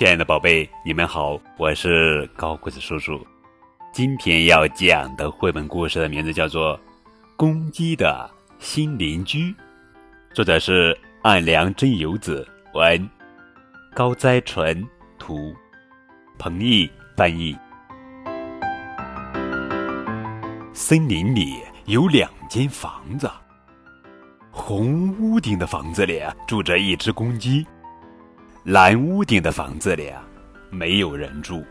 亲爱的宝贝，你们好，我是高个子叔叔。今天要讲的绘本故事的名字叫做《公鸡的新邻居》，作者是岸良真由子，文高哉纯图，彭毅翻译。森林里有两间房子，红屋顶的房子里住着一只公鸡。蓝屋顶的房子里啊，没有人住。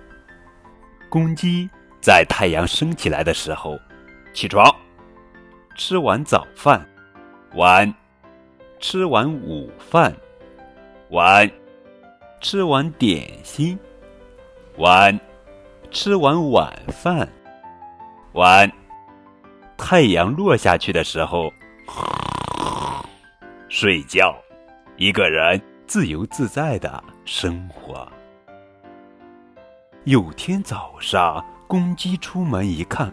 公鸡在太阳升起来的时候起床，吃完早饭，晚吃完午饭，晚吃完点心，晚吃完晚饭，晚太阳落下去的时候 睡觉，一个人。自由自在的生活。有天早上，公鸡出门一看，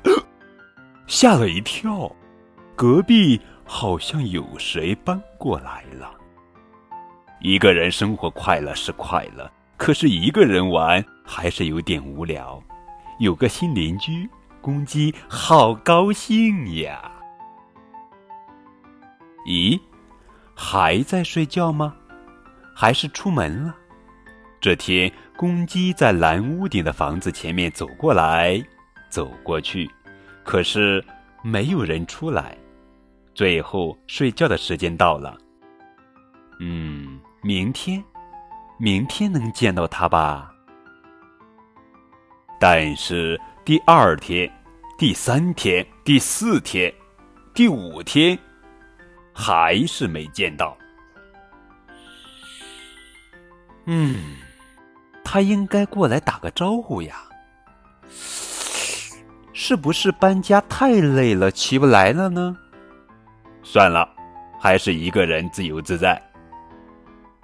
吓了一跳，隔壁好像有谁搬过来了。一个人生活快乐是快乐，可是一个人玩还是有点无聊。有个新邻居，公鸡好高兴呀！咦，还在睡觉吗？还是出门了。这天，公鸡在蓝屋顶的房子前面走过来，走过去，可是没有人出来。最后，睡觉的时间到了。嗯，明天，明天能见到他吧？但是第二天、第三天、第四天、第五天，还是没见到。嗯，他应该过来打个招呼呀。是不是搬家太累了，起不来了呢？算了，还是一个人自由自在。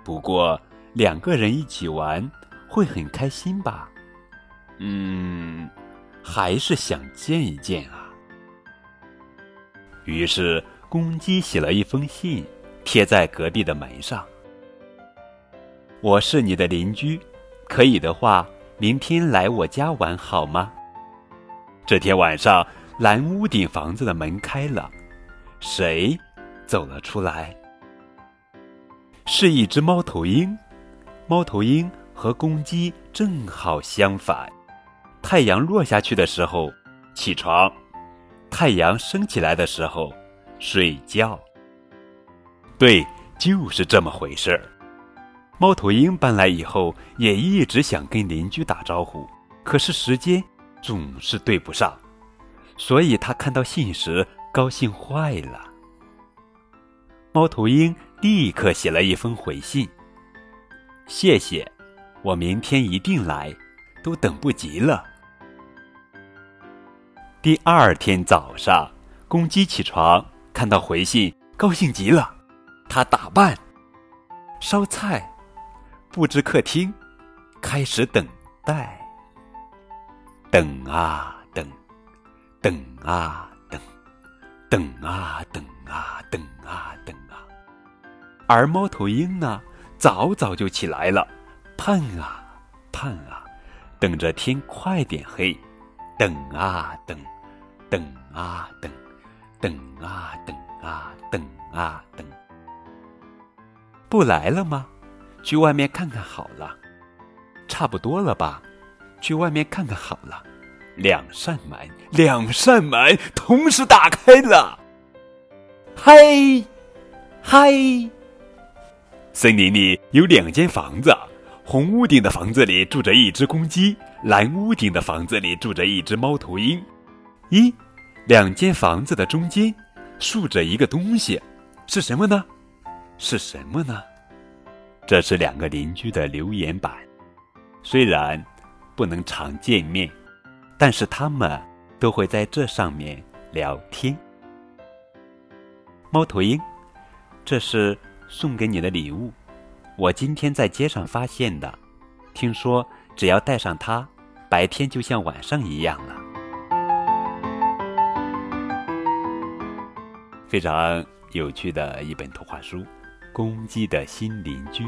不过两个人一起玩会很开心吧？嗯，还是想见一见啊。于是公鸡写了一封信，贴在隔壁的门上。我是你的邻居，可以的话，明天来我家玩好吗？这天晚上，蓝屋顶房子的门开了，谁走了出来？是一只猫头鹰。猫头鹰和公鸡正好相反，太阳落下去的时候起床，太阳升起来的时候睡觉。对，就是这么回事儿。猫头鹰搬来以后，也一直想跟邻居打招呼，可是时间总是对不上，所以他看到信时高兴坏了。猫头鹰立刻写了一封回信：“谢谢，我明天一定来，都等不及了。”第二天早上，公鸡起床看到回信，高兴极了，他打扮、烧菜。布置客厅，开始等待。等啊等，等啊等，等啊等啊等啊等啊。而猫头鹰呢，早早就起来了，盼啊盼啊，等着天快点黑。等啊等，等啊等，等啊等啊等啊等，不来了吗？去外面看看好了，差不多了吧？去外面看看好了。两扇门，两扇门同时打开了。嗨，嗨！森林里有两间房子，红屋顶的房子里住着一只公鸡，蓝屋顶的房子里住着一只猫头鹰。一，两间房子的中间竖着一个东西，是什么呢？是什么呢？这是两个邻居的留言板，虽然不能常见面，但是他们都会在这上面聊天。猫头鹰，这是送给你的礼物，我今天在街上发现的，听说只要带上它，白天就像晚上一样了。非常有趣的一本图画书。公鸡的新邻居。